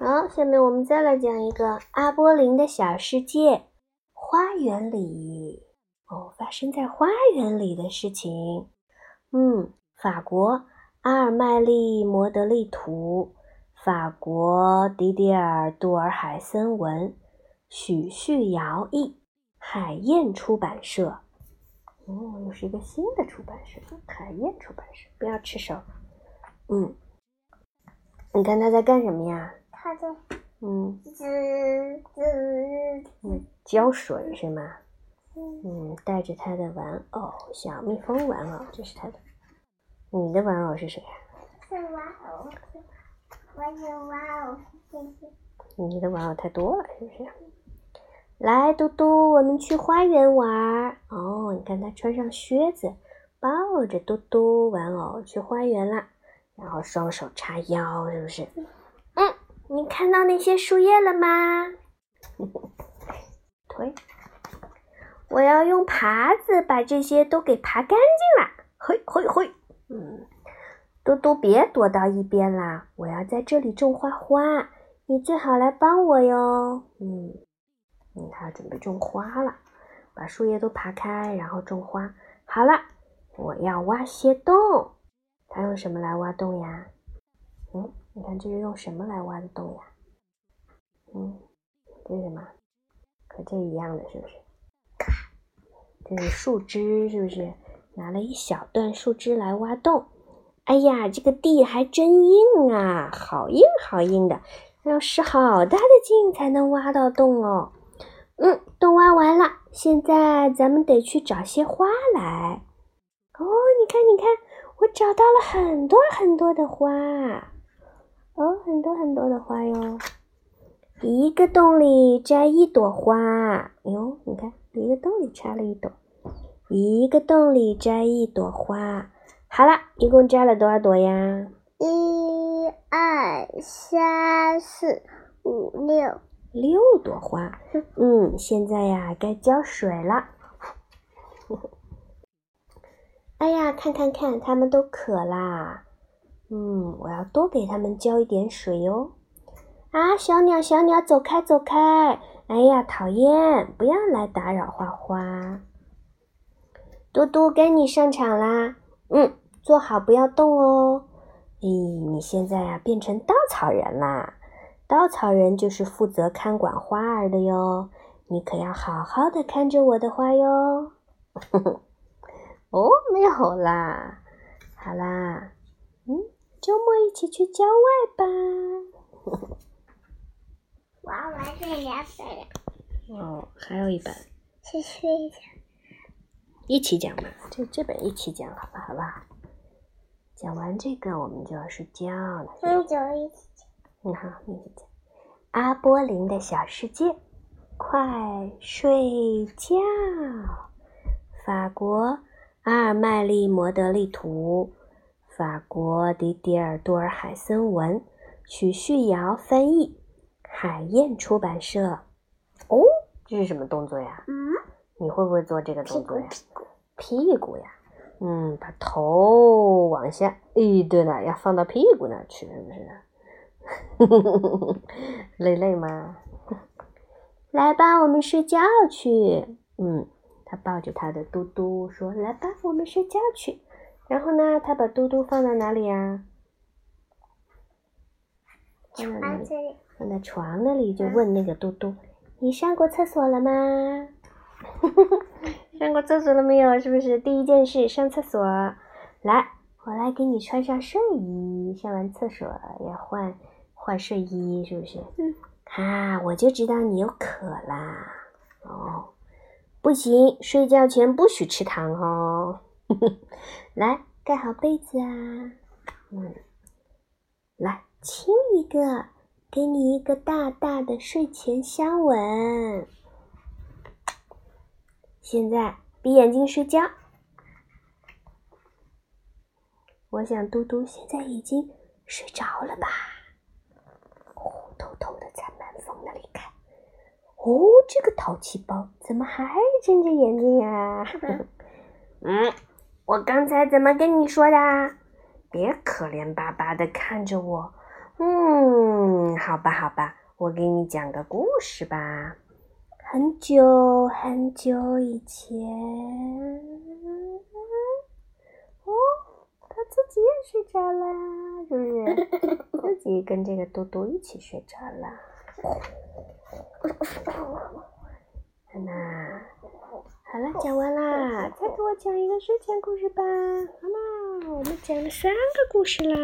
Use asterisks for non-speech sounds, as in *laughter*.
好，下面我们再来讲一个阿波林的小世界——花园里。哦，发生在花园里的事情。嗯，法国阿尔麦利·摩德利图，法国迪迪尔·杜尔海森文，许旭尧译，海燕出版社。哦，又是一个新的出版社，海燕出版社。不要吃手。嗯，你看他在干什么呀？嗯滋滋嗯，浇水是吗？嗯，带着他的玩偶，小蜜蜂玩偶，这是他的。你的玩偶是谁呀、是玩偶，我的玩偶，谢谢。你的玩偶太多了，是不是？来，嘟嘟，我们去花园玩儿。哦，你看他穿上靴子，抱着嘟嘟玩偶去花园啦。然后双手叉腰，是不是？嗯，你看到那些树叶了吗？*laughs* 推，我要用耙子把这些都给耙干净了。嘿，嘿，嘿。嗯，嘟嘟，别躲到一边啦！我要在这里种花花，你最好来帮我哟。嗯，嗯，他准备种花了，把树叶都耙开，然后种花。好了，我要挖些洞。他用什么来挖洞呀？嗯，你看这是用什么来挖的洞呀？嗯，这是什么？和这一样的，是不是？这是树枝，是不是？拿了一小段树枝来挖洞。哎呀，这个地还真硬啊，好硬好硬的，要使好大的劲才能挖到洞哦。嗯，洞挖完了，现在咱们得去找些花来。哦，你看，你看，我找到了很多很多的花。哦，很多很多的花哟。一个洞里摘一朵花。哟，你看，一个洞里摘了一朵。一个洞里摘一朵花，好了，一共摘了多少朵呀？一二三四五六，六朵花。*laughs* 嗯，现在呀，该浇水了。*laughs* 哎呀，看看看，它们都渴啦。嗯，我要多给它们浇一点水哟。啊，小鸟，小鸟，走开，走开！哎呀，讨厌，不要来打扰花花。嘟嘟，该你上场啦！嗯，坐好，不要动哦。咦，你现在呀、变成稻草人啦！稻草人就是负责看管花儿的哟。你可要好好的看着我的花哟。*laughs* 哦，没有啦。好啦，周末一起去郊外吧。*laughs* 我要玩完这两本了，哦，还有一本，去睡一起讲吧。这这本一起讲，好吧，好吧。讲完这个，我们就要睡觉了。嗯，就一起讲。你好，一起讲。阿波林的小世界，快睡觉。法国阿尔麦利·摩德利图，法国迪迪尔·多尔海森文，许旭尧翻译，海燕出版社。哦，这是什么动作呀？嗯，你会不会做这个动作呀？屁股。屁股呀，嗯，把头往下，诶，对了，要放到屁股那儿去，是不是？*laughs* 累累吗？来吧，我们睡觉去。嗯，他抱着他的嘟嘟说：“来吧，我们睡觉去。”然后呢，他把嘟嘟放在哪里呀？放在哪里？啊，这里放在床那里，就问那个嘟嘟：“你上过厕所了吗？” *laughs* 上过厕所了没有？是不是第一件事上厕所？来，我来给你穿上睡衣。上完厕所要换换睡衣，是不是？嗯。啊，我就知道你又渴啦。哦，不行，睡觉前不许吃糖哦。*laughs* 来，盖好被子啊。嗯，来亲一个，给你一个大大的睡前香吻。现在闭眼睛睡觉。我想嘟嘟现在已经睡着了吧？哦，偷偷的在门缝那里看。哦，这个淘气包怎么还睁着眼睛 *laughs* 呀、嗯，我刚才怎么跟你说的？别可怜巴巴的看着我，嗯，好吧，好吧，我给你讲个故事吧。很久很久以前，哦，他自己也睡着了，是不是？*laughs* 自己跟这个嘟嘟一起睡着了。*laughs* 那好了，讲完啦，再给我讲一个睡前故事吧。好啦，我们讲了三个故事啦。